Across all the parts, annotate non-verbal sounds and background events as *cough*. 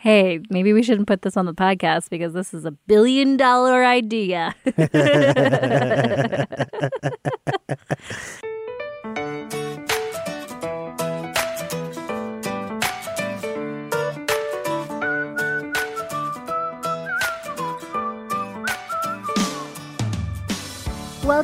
Hey, maybe we shouldn't put this on the podcast because this is a billion dollar idea. *laughs* *laughs*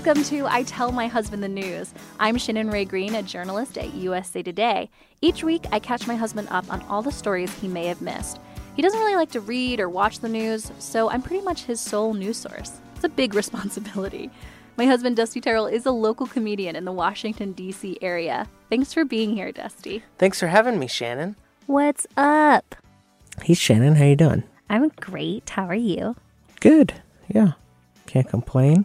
Welcome to I Tell My Husband the News. I'm Shannon Rae Green, a journalist at USA Today. Each week, I catch my husband up on all the stories he may have missed. He doesn't really like to read or watch the news, so I'm pretty much his sole news source. It's a big *laughs* responsibility. My husband, Dusty Terrill, is a local comedian in the Washington, D.C. area. Thanks for being here, Dusty. Thanks for having me, Shannon. What's up? Hey, Shannon, how you doing? I'm great. How are you? Good. Yeah, can't complain.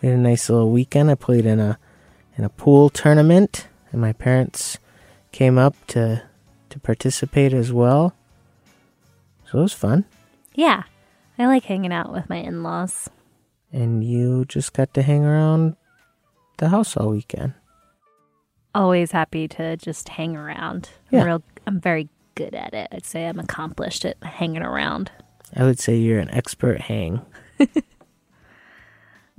We had a nice little weekend. I played in a in a pool tournament, and my parents came up to to participate as well. So it was fun. Yeah, I like hanging out with my in laws. And you just got to hang around the house all weekend. Always happy to just hang around. Yeah. I'm real I'm very good at it. I'd say I'm accomplished at hanging around. I would say you're an expert hang. *laughs*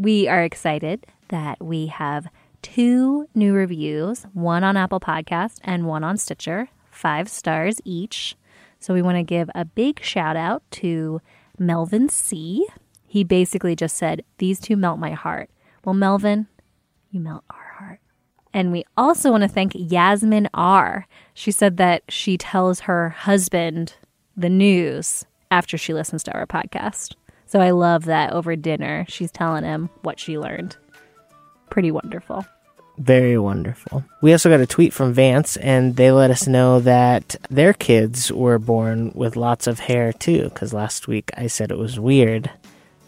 We are excited that we have two new reviews, one on Apple Podcast and one on Stitcher, five stars each. So we want to give a big shout out to Melvin C. He basically just said, These two melt my heart. Well, Melvin, you melt our heart. And we also want to thank Yasmin R. She said that she tells her husband the news after she listens to our podcast. So I love that over dinner, she's telling him what she learned. Pretty wonderful. Very wonderful. We also got a tweet from Vance, and they let us know that their kids were born with lots of hair too. Because last week I said it was weird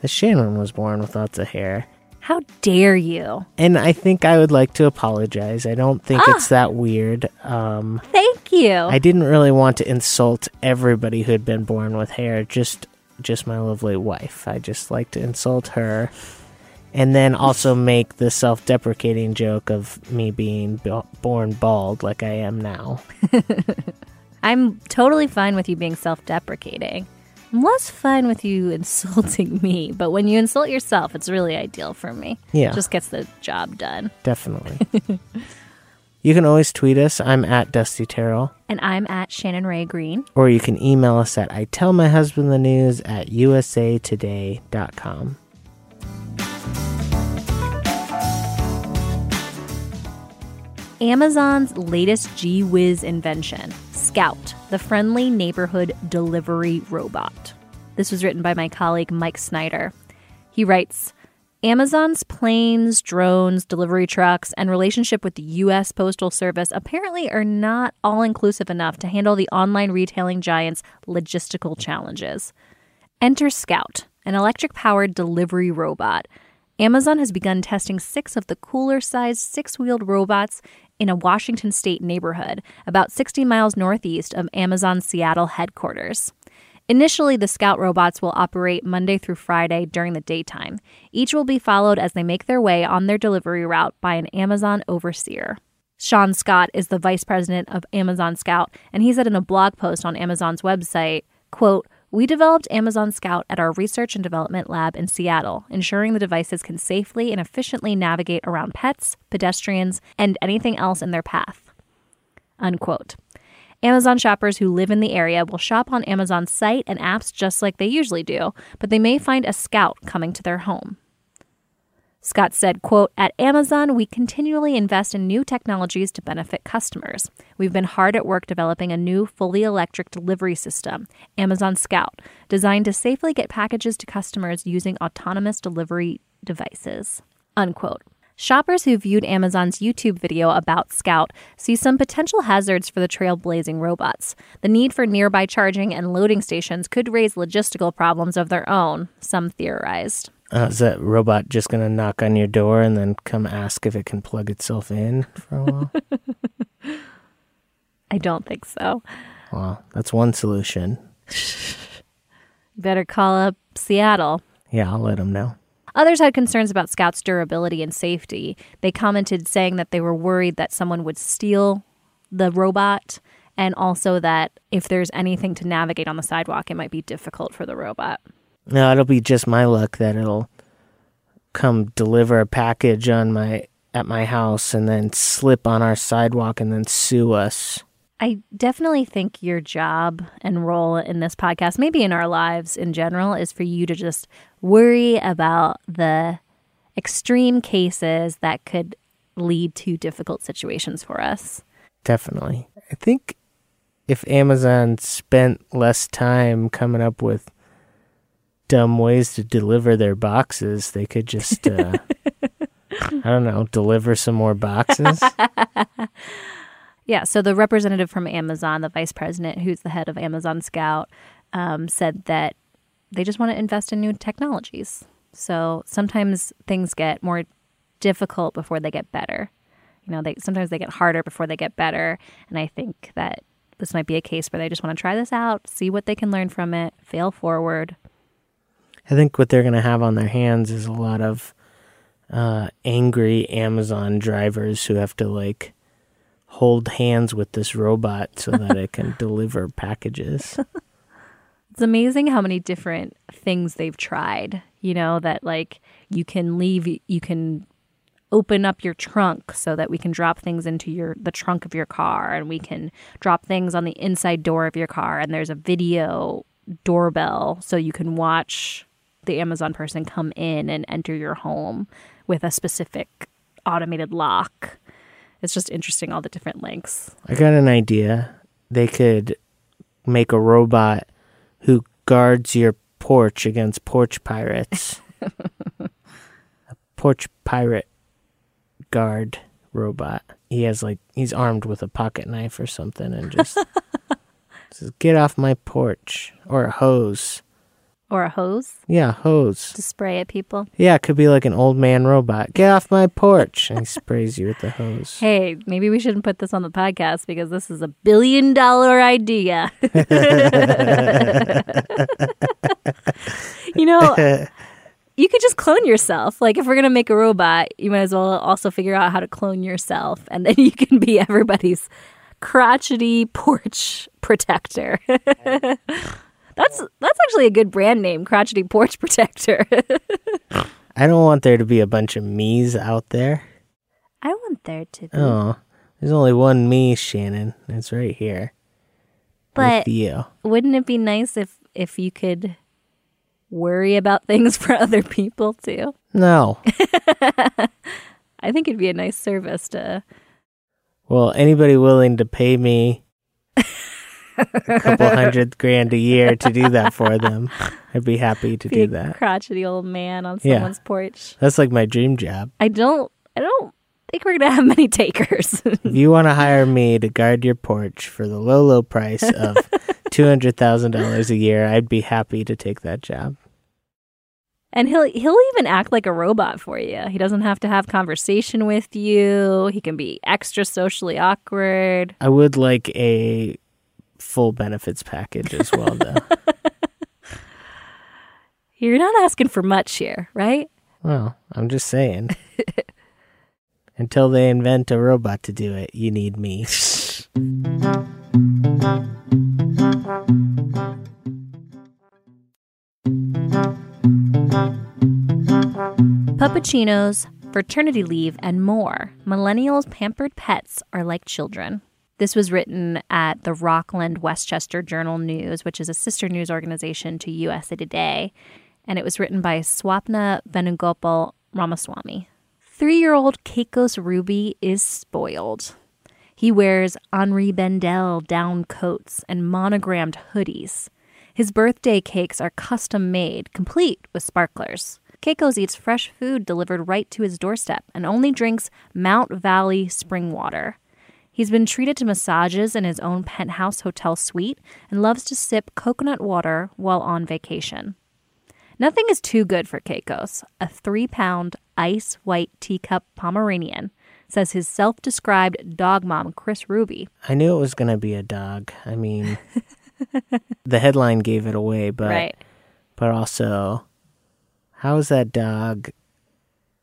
that Shannon was born with lots of hair. How dare you? And I think I would like to apologize. I don't think it's that weird. Um, Thank you. I didn't really want to insult everybody who had been born with hair, just just my lovely wife. I just like to insult her. And then also *laughs* make the self deprecating joke of me being b- born bald like I am now. *laughs* I'm totally fine with you being self deprecating. I'm less fine with you *laughs* insulting me, but when you insult yourself, it's really ideal for me. Yeah. Just gets the job done. Definitely. You can always tweet us. I'm at Dusty Terrill. And I'm at Shannon Rae Green. Or you can email us at I tell my husband the news at usatoday.com. Amazon's latest G Wiz invention, Scout, the friendly neighborhood delivery robot. This was written by my colleague Mike Snyder. He writes Amazon's planes, drones, delivery trucks, and relationship with the U.S. Postal Service apparently are not all inclusive enough to handle the online retailing giant's logistical challenges. Enter Scout, an electric powered delivery robot. Amazon has begun testing six of the cooler sized six wheeled robots in a Washington state neighborhood about 60 miles northeast of Amazon's Seattle headquarters. Initially, the Scout robots will operate Monday through Friday during the daytime. Each will be followed as they make their way on their delivery route by an Amazon overseer. Sean Scott is the vice president of Amazon Scout, and he said in a blog post on Amazon's website, quote, we developed Amazon Scout at our research and development lab in Seattle, ensuring the devices can safely and efficiently navigate around pets, pedestrians, and anything else in their path. Unquote. Amazon shoppers who live in the area will shop on Amazon's site and apps just like they usually do, but they may find a Scout coming to their home. Scott said, quote, At Amazon, we continually invest in new technologies to benefit customers. We've been hard at work developing a new fully electric delivery system, Amazon Scout, designed to safely get packages to customers using autonomous delivery devices. Unquote. Shoppers who viewed Amazon's YouTube video about Scout see some potential hazards for the trailblazing robots. The need for nearby charging and loading stations could raise logistical problems of their own, some theorized. Uh, is that robot just going to knock on your door and then come ask if it can plug itself in for a while? *laughs* I don't think so. well, that's one solution. *laughs* Better call up Seattle. Yeah, I'll let them know. Others had concerns about Scout's durability and safety. They commented saying that they were worried that someone would steal the robot And also that if there's anything to navigate on the sidewalk, it might be difficult for the robot. No, it'll be just my luck that it'll come deliver a package on my at my house and then slip on our sidewalk and then sue us. I definitely think your job and role in this podcast, maybe in our lives in general, is for you to just worry about the extreme cases that could lead to difficult situations for us. Definitely. I think if Amazon spent less time coming up with dumb ways to deliver their boxes, they could just, uh, *laughs* I don't know, deliver some more boxes. *laughs* Yeah, so the representative from Amazon, the vice president, who's the head of Amazon Scout, um, said that they just want to invest in new technologies. So sometimes things get more difficult before they get better. You know, they sometimes they get harder before they get better, and I think that this might be a case where they just want to try this out, see what they can learn from it, fail forward. I think what they're going to have on their hands is a lot of uh, angry Amazon drivers who have to like hold hands with this robot so that it can *laughs* deliver packages. It's amazing how many different things they've tried. You know, that like you can leave, you can open up your trunk so that we can drop things into your the trunk of your car and we can drop things on the inside door of your car and there's a video doorbell so you can watch the Amazon person come in and enter your home with a specific automated lock. It's just interesting all the different links. I got an idea. They could make a robot who guards your porch against porch pirates. *laughs* a porch pirate guard robot. He has like he's armed with a pocket knife or something and just *laughs* says, "Get off my porch." Or a hose. Or a hose Yeah, hose. to spray at people. Yeah, it could be like an old man robot. Get off my porch. And he sprays you with the hose. Hey, maybe we shouldn't put this on the podcast because this is a billion dollar idea. *laughs* you know, you could just clone yourself. Like, if we're going to make a robot, you might as well also figure out how to clone yourself. And then you can be everybody's crotchety porch protector. *laughs* that's that's actually a good brand name, crotchety porch *laughs* protector. *laughs* I don't want there to be a bunch of me's out there. I want there to be. Oh, there's only one me, Shannon. It's right here. but you. wouldn't it be nice if if you could worry about *laughs* things for other people too? No. I think it'd be a nice service to Well, anybody willing to pay me a couple hundred grand a year to do that for them, *laughs* I'd be happy to be do a that. crotchety old man on Yeah. someone's porch. That's like my dream job. I don't I don't think we're gonna have many takers. If you want to hire me to guard your porch for the low, low price of *laughs* $200,000 a year, I'd be happy to take that job. and he'll he'll even act like a robot for you. He doesn't have to have conversation with you. He can be extra socially awkward. I would like a full benefits package as well, though. *laughs* You're not asking for much here, right? well, I'm just saying. *laughs* Until they invent a robot to do it, you need me. *laughs* Puppuccinos, fraternity leave, and more. Millennials' pampered pets are like children. This was written at the Rockland Westchester Journal News, which is a sister news organization to USA Today, and it was written by Swapna Venugopal Ramaswamy. Three year old Keikos Ruby is spoiled. He wears Henri Bendel down coats and monogrammed hoodies. His birthday cakes are custom made, complete with sparklers. Keikos eats fresh food delivered right to his doorstep and only drinks Mount Valley spring water. He's been treated to massages in his own penthouse hotel suite and loves to sip coconut water while on vacation. Nothing is too good for Keikos, a three pound ice white teacup Pomeranian, says his self described dog mom, Chris Ruby. I knew it was going to be a dog. I mean, *laughs* the headline gave it away, but right. but also how is that dog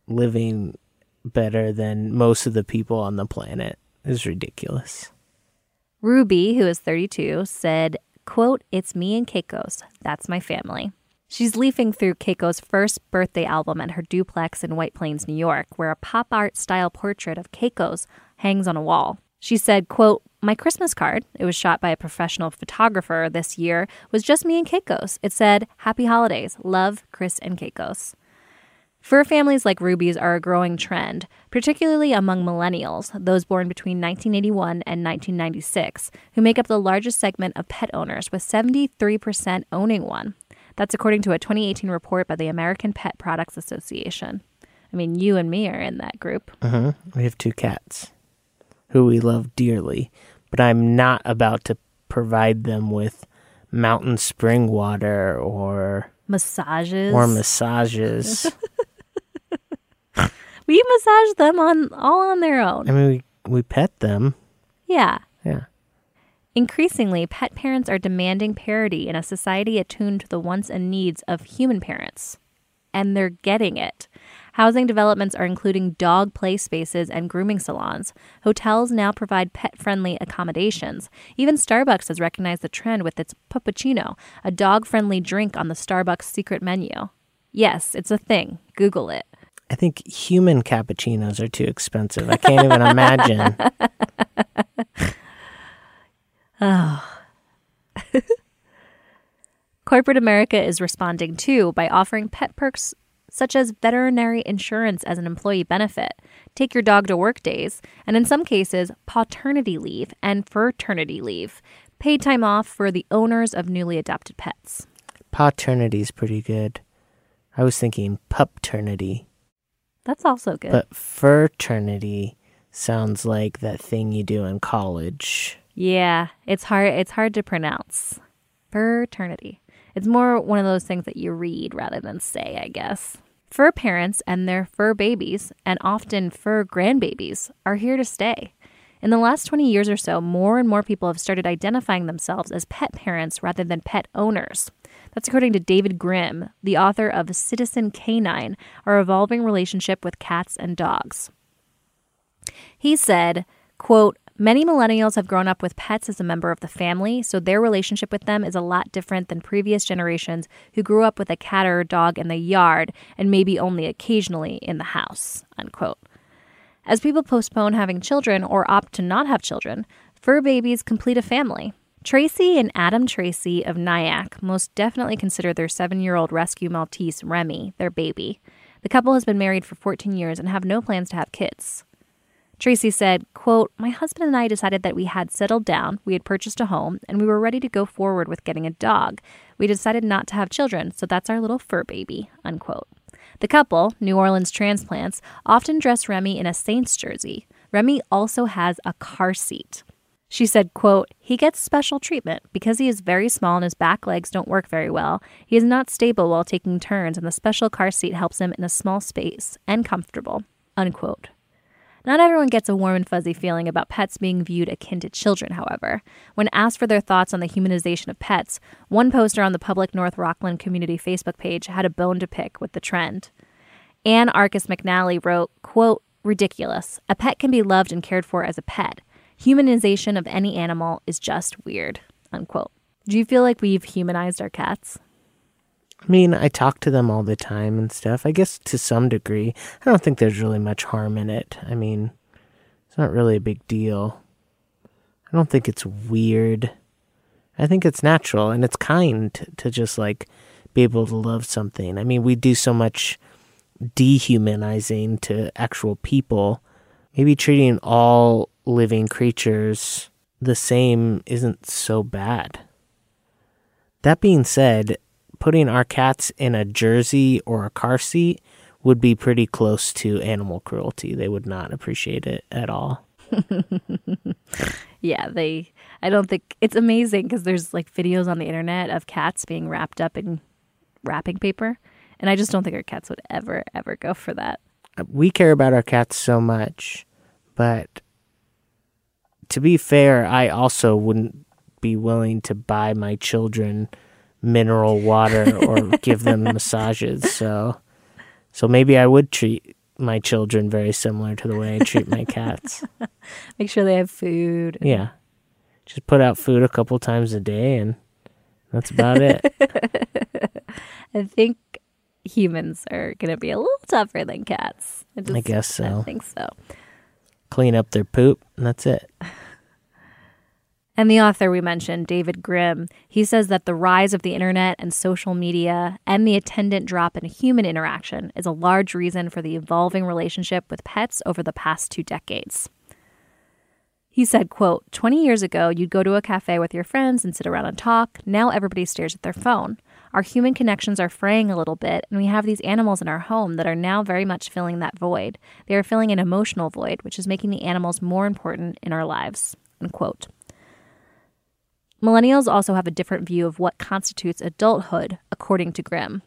living better than most of the people on the planet? Is ridiculous. Ruby, who is 32, said, quote, It's me and Keiko's. That's my family. She's leafing through Keiko's first birthday album at her duplex in White Plains, New York, where a pop art style portrait of Keiko's hangs on a wall. She said, quote, My Christmas card, it was shot by a professional photographer this year, was just me and Keiko's. It said, Happy Holidays, love, Chris and Keiko's. Fur families like Ruby's are a growing trend, particularly among millennials, those born between 1981 and 1996, who make up the largest segment of pet owners, with 73% owning one. That's according to a 2018 report by the American Pet Products Association. I mean, you and me are in that group. Uh-huh. We have two cats who we love dearly, but I'm not about to provide them with mountain spring water or Massages. or massages. *laughs* we massage them on all on their own. I mean, we, we pet them. Yeah. Yeah. Increasingly, pet parents are demanding parity in a society attuned to the wants and needs of human parents. And they're getting it. Housing developments are including dog play spaces and grooming salons. Hotels now provide pet friendly accommodations. Even Starbucks has recognized the trend with its Puppuccino, a dog friendly drink on the Starbucks secret menu. Yes, it's a thing. Google it. I think human cappuccinos are too expensive. I can't even imagine. oh. *laughs* *sighs* Corporate America is responding too by offering pet perks such as veterinary insurance as an employee benefit, take your dog to work days, and in some cases, paternity leave and fraternity leave, paid time off for the owners of newly adopted pets. Paternity's pretty good. I was thinking pupternity, That's also good. but fraternity sounds like that thing you do in college. yeah, it's hard it's hard to pronounce. Fraternity. It's more one of those things that you read rather than say, I guess. Fur parents and their fur babies, and often fur grandbabies, are here to stay. In the last 20 years or so, more and more people have started identifying themselves as pet parents rather than pet owners. That's according to David Grimm, the author of Citizen Canine Our Evolving Relationship with Cats and Dogs. He said, quote, Many millennials have grown up with pets as a member of the family, so their relationship with them is a lot different than previous generations who grew up with a cat or a dog in the yard and maybe only occasionally in the house. Unquote. As people postpone having children or opt to not have children, fur babies complete a family. Tracy and Adam Tracy of Nyack most definitely consider their seven year old rescue Maltese, Remy, their baby. The couple has been married for 14 years and have no plans to have kids. Tracy said, quote, My husband and I decided that we had settled down, we had purchased a home, and we were ready to go forward with getting a dog. We decided not to have children, so that's our little fur baby, unquote. The couple, New Orleans transplants, often dress Remy in a Saints jersey. Remy also has a car seat. She said, quote, He gets special treatment because he is very small and his back legs don't work very well. He is not stable while taking turns, and the special car seat helps him in a small space and comfortable. Unquote. Not everyone gets a warm and fuzzy feeling about pets being viewed akin to children, however. When asked for their thoughts on the humanization of pets, one poster on the public North Rockland community Facebook page had a bone to pick with the trend. Anne Arcus McNally wrote, quote, ridiculous. A pet can be loved and cared for as a pet. Humanization of any animal is just weird, unquote. Do you feel like we've humanized our cats? I mean, I talk to them all the time and stuff. I guess to some degree. I don't think there's really much harm in it. I mean, it's not really a big deal. I don't think it's weird. I think it's natural and it's kind to, just like be able to love something. I mean, we do so much dehumanizing to actual people. Maybe treating all living creatures the same isn't so bad. That being said, putting our cats in a jersey or a car seat would be pretty close to animal cruelty. They would not appreciate it at all. *laughs* Yeah, they. I don't think it's amazing because there's like videos on the internet of cats being wrapped up in wrapping paper, and I just don't think our cats would ever, ever go for that. We care about our cats so much, but to be fair, I also wouldn't be willing to buy my children mineral water or *laughs* give them massages. So, so maybe I would treat my children very similar to the way I treat my cats. *laughs* Make sure they have food. Yeah. Just put out food a couple times a day, and that's about it. *laughs* I think humans are going to be a little tougher than cats. I, just, I guess so. I think so. Clean up their poop, and that's it. *laughs* And the author we mentioned, David Grimm, he says that the rise of the internet and social media and the attendant drop in human interaction is a large reason for the evolving relationship with pets over the past two decades. He said, quote, 20 years ago, you'd go to a cafe with your friends and sit around and talk. Now everybody stares at their phone. Our human connections are fraying a little bit, and we have these animals in our home that are now very much filling that void. They are filling an emotional void, which is making the animals more important in our lives. Unquote. Millennials also have a different view of what constitutes adulthood, according to Grimm.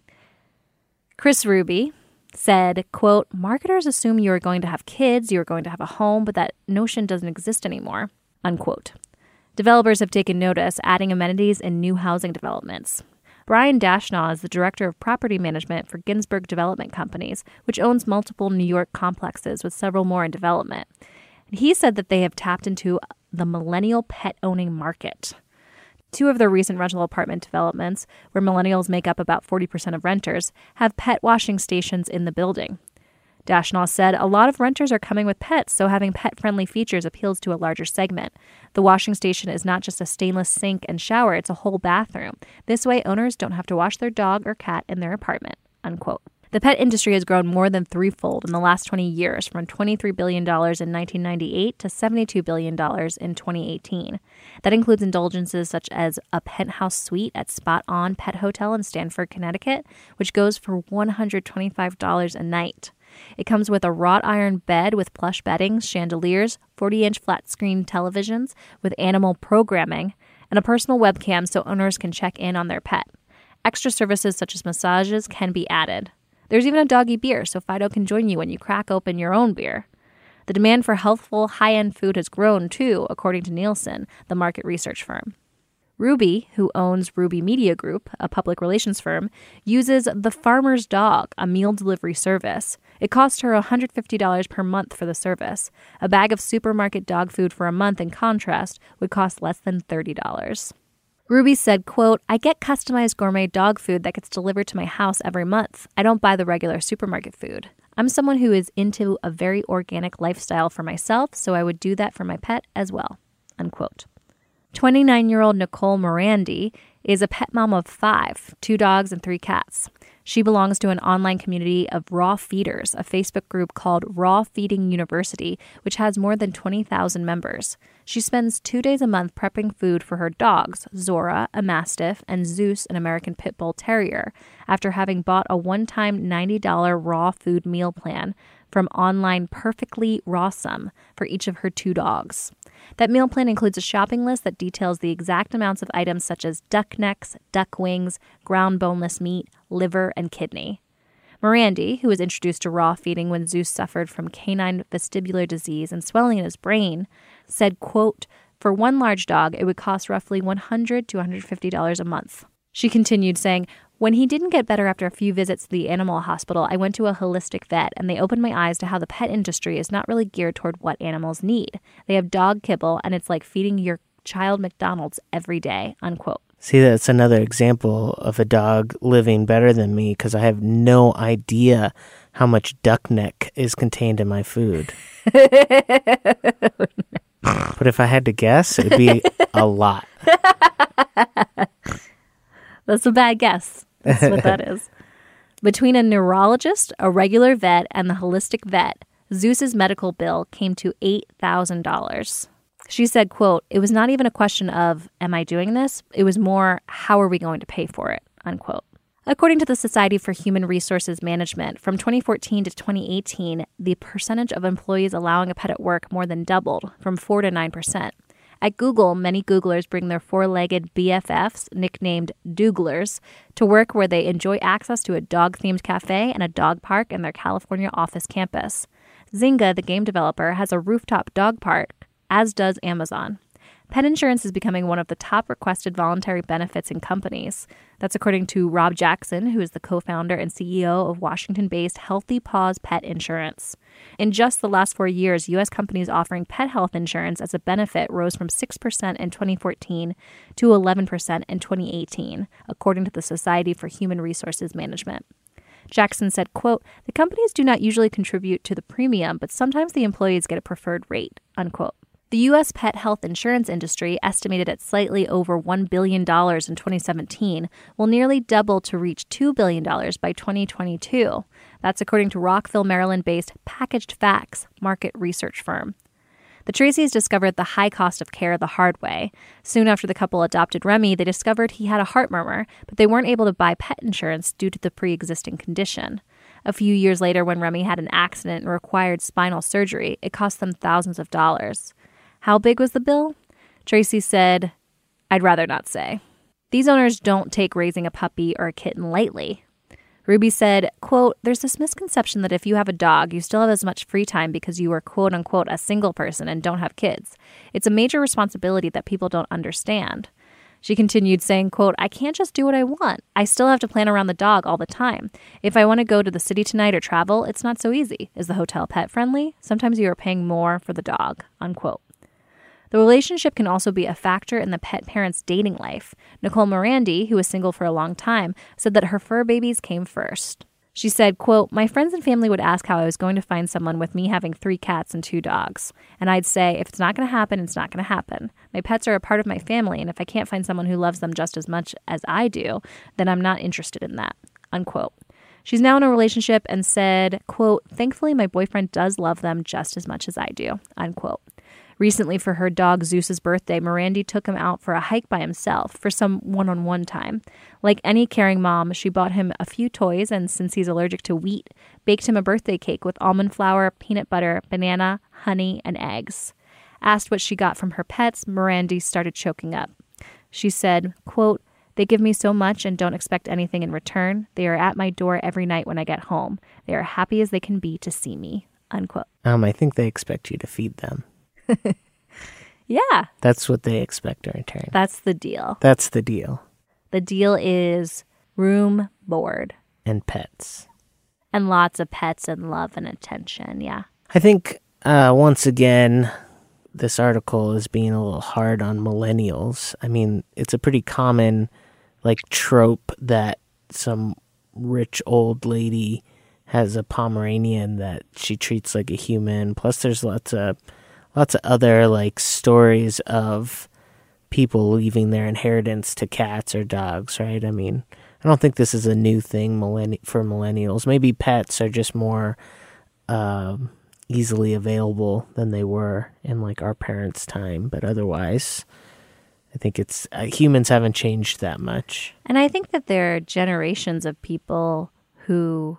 Chris Ruby said, quote, marketers assume you are going to have kids, you are going to have a home, but that notion doesn't exist anymore, unquote. Developers have taken notice, adding amenities in new housing developments. Brian Dashnaw is the director of property management for Ginsburg Development Companies, which owns multiple New York complexes with several more in development. He said that they have tapped into the millennial pet owning market. Two of their recent rental apartment developments, where millennials make up about 40% of renters, have pet washing stations in the building. Dashnaw said a lot of renters are coming with pets, so having pet friendly features appeals to a larger segment. The washing station is not just a stainless sink and shower, it's a whole bathroom. This way, owners don't have to wash their dog or cat in their apartment. Unquote. The pet industry has grown more than threefold in the last 20 years, from $23 billion in 1998 to $72 billion in 2018. That includes indulgences such as a penthouse suite at Spot On Pet Hotel in Stamford, Connecticut, which goes for $125 a night. It comes with a wrought iron bed with plush beddings, chandeliers, 40 inch flat screen televisions with animal programming, and a personal webcam so owners can check in on their pet. Extra services such as massages can be added. There's even a doggy beer, so Fido can join you when you crack open your own beer. The demand for healthful, high end food has grown too, according to Nielsen, the market research firm. Ruby, who owns Ruby Media Group, a public relations firm, uses The Farmer's Dog, a meal delivery service. It costs her $150 per month for the service. A bag of supermarket dog food for a month, in contrast, would cost less than $30. Ruby said, quote, I get customized gourmet dog food that gets delivered to my house every month. I don't buy the regular supermarket food. I'm someone who is into a very organic lifestyle for myself, so I would do that for my pet as well. Unquote. 29 year old Nicole Morandi is a pet mom of five, two dogs and three cats. She belongs to an online community of raw feeders, a Facebook group called Raw Feeding University, which has more than 20,000 members. She spends two days a month prepping food for her dogs, Zora, a Mastiff, and Zeus, an American Pit Bull Terrier, after having bought a one time $90 raw food meal plan from online Perfectly Rawsome for each of her two dogs. That meal plan includes a shopping list that details the exact amounts of items such as duck necks, duck wings, ground boneless meat, liver, and kidney. Morandi, who was introduced to raw feeding when Zeus suffered from canine vestibular disease and swelling in his brain, said, quote, For one large dog, it would cost roughly 100 to $150 a month. She continued, saying, when he didn't get better after a few visits to the animal hospital, I went to a holistic vet and they opened my eyes to how the pet industry is not really geared toward what animals need. They have dog kibble and it's like feeding your child McDonald's every day, unquote. See, that's another example of a dog living better than me because I have no idea how much duck neck is contained in my food. *laughs* but if I had to guess, it'd be a lot. *laughs* That's a bad guess. That's what that *laughs* is. Between a neurologist, a regular vet, and the holistic vet, Zeus's medical bill came to $8,000. She said, quote, it was not even a question of, am I doing this? It was more, how are we going to pay for it? Unquote. According to the Society for Human Resources Management, from 2014 to 2018, the percentage of employees allowing a pet at work more than doubled from 4 to 9%. At Google, many Googlers bring their four legged BFFs, nicknamed Dooglers, to work where they enjoy access to a dog themed cafe and a dog park in their California office campus. Zynga, the game developer, has a rooftop dog park, as does Amazon. Pet insurance is becoming one of the top requested voluntary benefits in companies. That's according to Rob Jackson, who is the co founder and CEO of Washington based Healthy Paws Pet Insurance. In just the last four years, U.S. companies offering pet health insurance as a benefit rose from 6% in 2014 to 11% in 2018, according to the Society for Human Resources Management. Jackson said, quote, The companies do not usually contribute to the premium, but sometimes the employees get a preferred rate, unquote. The U.S. pet health insurance industry, estimated at slightly over $1 billion in 2017, will nearly double to reach $2 billion by 2022. That's according to Rockville, Maryland based Packaged Facts market research firm. The Traceys discovered the high cost of care the hard way. Soon after the couple adopted Remy, they discovered he had a heart murmur, but they weren't able to buy pet insurance due to the pre existing condition. A few years later, when Remy had an accident and required spinal surgery, it cost them thousands of dollars. How big was the bill? Tracy said, I'd rather not say. These owners don't take raising a puppy or a kitten lightly. Ruby said, quote, There's this misconception that if you have a dog, you still have as much free time because you are quote unquote a single person and don't have kids. It's a major responsibility that people don't understand. She continued saying, quote, I can't just do what I want. I still have to plan around the dog all the time. If I want to go to the city tonight or travel, it's not so easy. Is the hotel pet friendly? Sometimes you are paying more for the dog, unquote. The relationship can also be a factor in the pet parent's dating life. Nicole Morandi, who was single for a long time, said that her fur babies came first. She said, quote, My friends and family would ask how I was going to find someone with me having three cats and two dogs. And I'd say, if it's not going to happen, it's not going to happen. My pets are a part of my family, and if I can't find someone who loves them just as much as I do, then I'm not interested in that. Unquote. She's now in a relationship and said, quote, Thankfully, my boyfriend does love them just as much as I do. Unquote. Recently, for her dog Zeus's birthday, Morandi took him out for a hike by himself for some one on one time. Like any caring mom, she bought him a few toys, and since he's allergic to wheat, baked him a birthday cake with almond flour, peanut butter, banana, honey, and eggs. Asked what she got from her pets, Morandi started choking up. She said, quote, they give me so much and don't expect anything in return. They are at my door every night when I get home. They are happy as they can be to see me. Unquote. Um, I think they expect you to feed them. *laughs* yeah. That's what they expect in return. That's the deal. That's the deal. The deal is room, board, and pets. And lots of pets and love and attention. Yeah. I think, uh, once again, this article is being a little hard on millennials. I mean, it's a pretty common, like, trope that some rich old lady has a Pomeranian that she treats like a human. Plus, there's lots of lots of other like stories of people leaving their inheritance to cats or dogs, right? I mean, I don't think this is a new thing millenni- for millennials. Maybe pets are just more uh, easily available than they were in like our parents' time, but otherwise, I think it's uh, humans haven't changed that much. And I think that there are generations of people who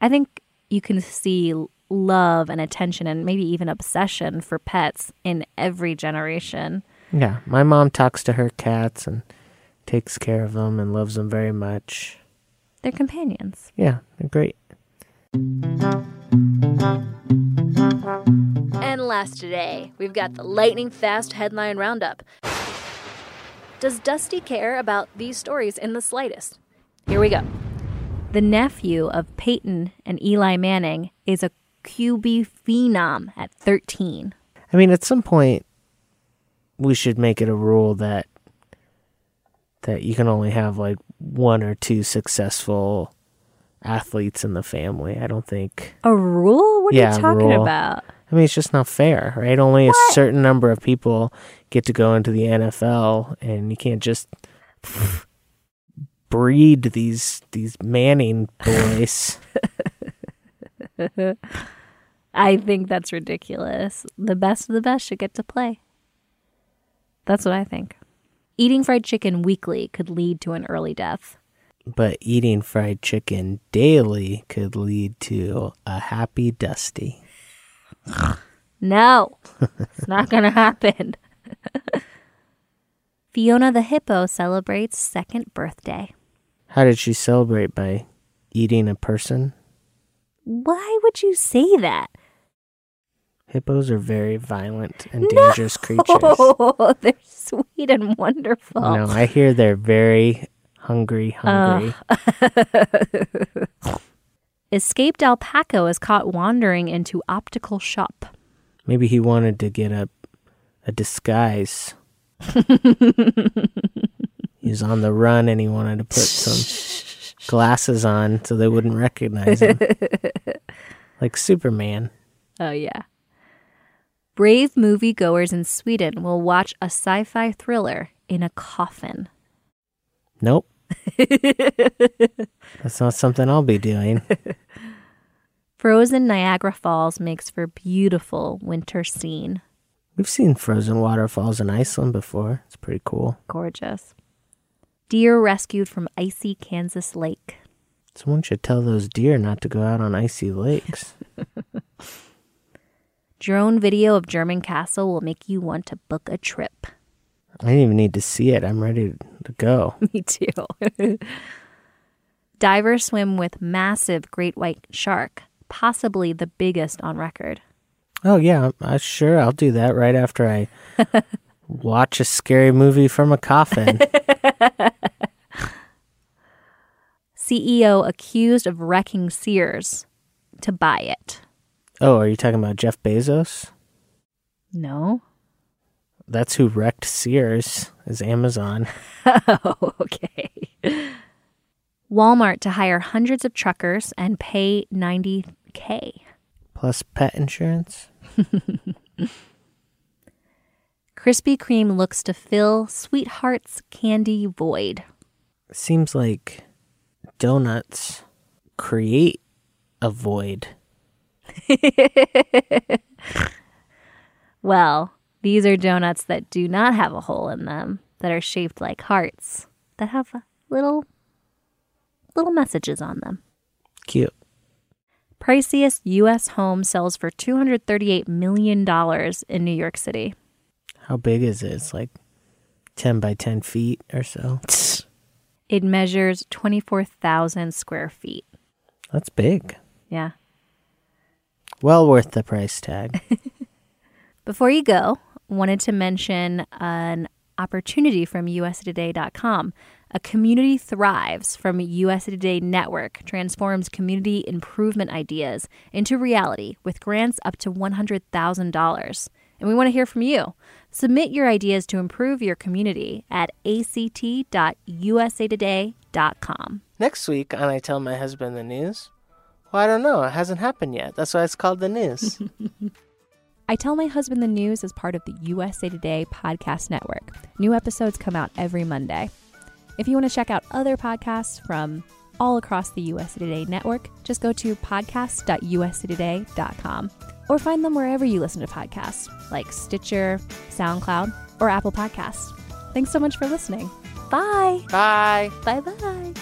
I think you can see love and attention and maybe even obsession for pets in every generation. Yeah, my mom talks to her cats and takes care of them and loves them very much. They're companions. Yeah, they're great. And last today, we've got the lightning fast headline roundup. Does Dusty care about these stories in the slightest? Here we go. The nephew of Peyton and Eli Manning is a QB phenom at 13. I mean, at some point, we should make it a rule that that you can only have like one or two successful athletes in the family. I don't think a rule. What yeah, are you talking rule. about? I mean, it's just not fair, right? Only what? a certain number of people get to go into the NFL, and you can't just *laughs* breed these these Manning boys. *laughs* *laughs* I think that's ridiculous. The best of the best should get to play. That's what I think. Eating fried chicken weekly could lead to an early death. But eating fried chicken daily could lead to a happy Dusty. No, it's not going *laughs* to happen. *laughs* Fiona the hippo celebrates second birthday. How did she celebrate? By eating a person? Why would you say that? Hippos are very violent and dangerous creatures. Oh, *laughs* they're sweet and wonderful. No, I hear they're very hungry, uh, hungry. *laughs* Escaped alpaca is caught wandering into optical shop. Maybe he wanted to get a a disguise. *laughs* He's on the run and he wanted to put some glasses on so they wouldn't recognize him. *laughs* like Superman. Oh, yeah. Brave moviegoers in Sweden will watch a sci fi thriller in a coffin. Nope. *laughs* That's not something I'll be doing. *laughs* Frozen Niagara Falls makes for beautiful winter scene. We've seen frozen waterfalls in Iceland before. It's pretty cool. Gorgeous. Deer rescued from icy Kansas lake. Someone should tell those deer not to go out on icy lakes. *laughs* Drone video of German castle will make you want to book a trip. I didn't even need to see it. I'm ready to go. *laughs* Me too. Divers swim with massive great white shark, possibly the biggest on record. Oh yeah, I'm sure I'll do that right after I *laughs* watch a scary movie from a coffin. *laughs* CEO accused of wrecking Sears to buy it. oh, are you talking about Jeff Bezos? No. That's who wrecked Sears. Is Amazon? *laughs* Oh, okay. Walmart to hire hundreds of truckers and pay 90K. Plus pet insurance. *laughs* Krispy Kreme looks to fill Sweetheart's candy void. Seems like donuts create a void. *laughs* Well, these are donuts that do not have a hole in them, that are shaped like hearts, that have little little messages on them. Cute. Priciest US home sells for $238 million in New York City. How big is it? It's like 10 by 10 feet or so. *tsk* It measures 24,000 square feet. That's big. Yeah. Well worth the price tag. *laughs* Before you go, wanted to mention an opportunity from usatoday.com. A community thrives from USA Today Network transforms community improvement ideas into reality with grants up to $100,000. And we want to hear from you. Submit your ideas to improve your community at act.usatoday.com. Next week on I Tell My Husband the News. Well, I don't know. It hasn't happened yet. That's why it's called the news. *laughs* I Tell My Husband the News as part of the USA Today Podcast Network. New episodes come out every Monday. If you want to check out other podcasts from all across the USA Today network, just go to podcast.usatoday.com or find them wherever you listen to podcasts, like Stitcher, SoundCloud, or Apple Podcasts. Thanks so much for listening. Bye. Bye. Bye bye.